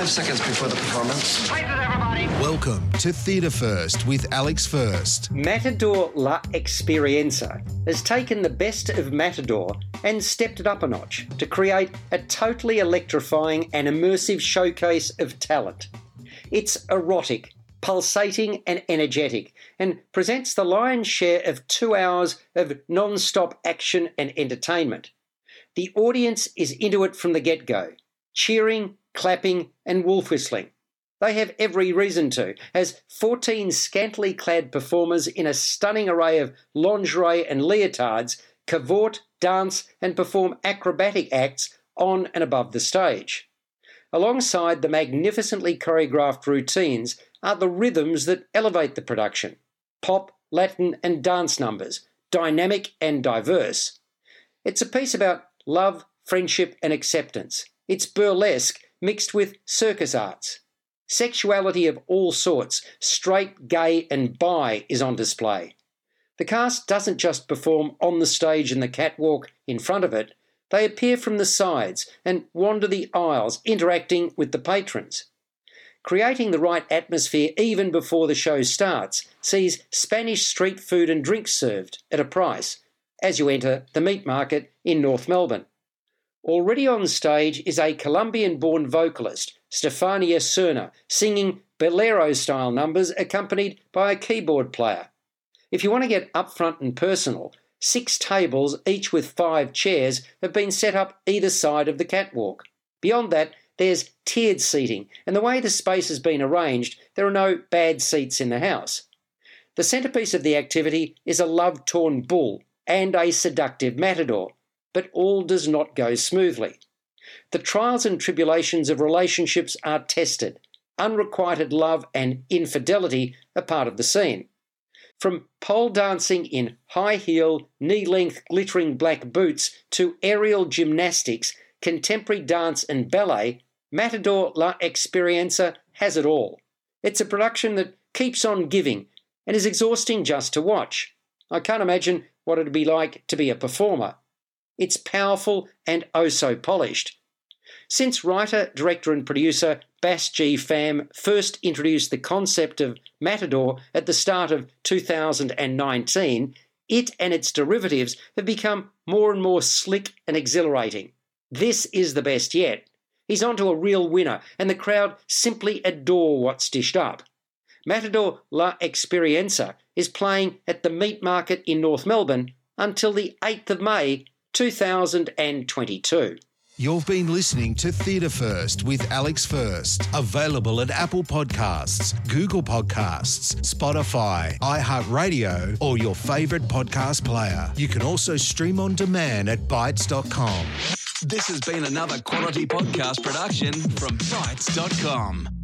Five seconds before the performance. Welcome to Theatre First with Alex First. Matador La Experienza has taken the best of Matador and stepped it up a notch to create a totally electrifying and immersive showcase of talent. It's erotic, pulsating, and energetic, and presents the lion's share of two hours of non stop action and entertainment. The audience is into it from the get go, cheering, clapping, and wolf whistling. They have every reason to, as 14 scantily clad performers in a stunning array of lingerie and leotards cavort, dance, and perform acrobatic acts on and above the stage. Alongside the magnificently choreographed routines are the rhythms that elevate the production pop, Latin, and dance numbers, dynamic and diverse. It's a piece about love, friendship, and acceptance. It's burlesque mixed with circus arts. Sexuality of all sorts, straight, gay, and bi, is on display. The cast doesn't just perform on the stage and the catwalk in front of it, they appear from the sides and wander the aisles, interacting with the patrons. Creating the right atmosphere even before the show starts sees Spanish street food and drinks served at a price as you enter the meat market in North Melbourne. Already on stage is a Colombian born vocalist, Stefania Cerna, singing bolero style numbers accompanied by a keyboard player. If you want to get upfront and personal, six tables, each with five chairs, have been set up either side of the catwalk. Beyond that, there's tiered seating, and the way the space has been arranged, there are no bad seats in the house. The centrepiece of the activity is a love torn bull and a seductive matador, but all does not go smoothly. The trials and tribulations of relationships are tested. Unrequited love and infidelity are part of the scene. From pole dancing in high heel, knee length, glittering black boots to aerial gymnastics, contemporary dance, and ballet, Matador La Experienza has it all. It's a production that keeps on giving and is exhausting just to watch. I can't imagine what it'd be like to be a performer. It's powerful and oh so polished. Since writer, director, and producer Bass G. Pham first introduced the concept of Matador at the start of 2019, it and its derivatives have become more and more slick and exhilarating. This is the best yet. He's onto a real winner, and the crowd simply adore what's dished up. Matador La Experienza is playing at the Meat Market in North Melbourne until the 8th of May 2022. You've been listening to Theatre First with Alex First. Available at Apple Podcasts, Google Podcasts, Spotify, iHeartRadio, or your favourite podcast player. You can also stream on demand at Bytes.com. This has been another quality podcast production from Bytes.com.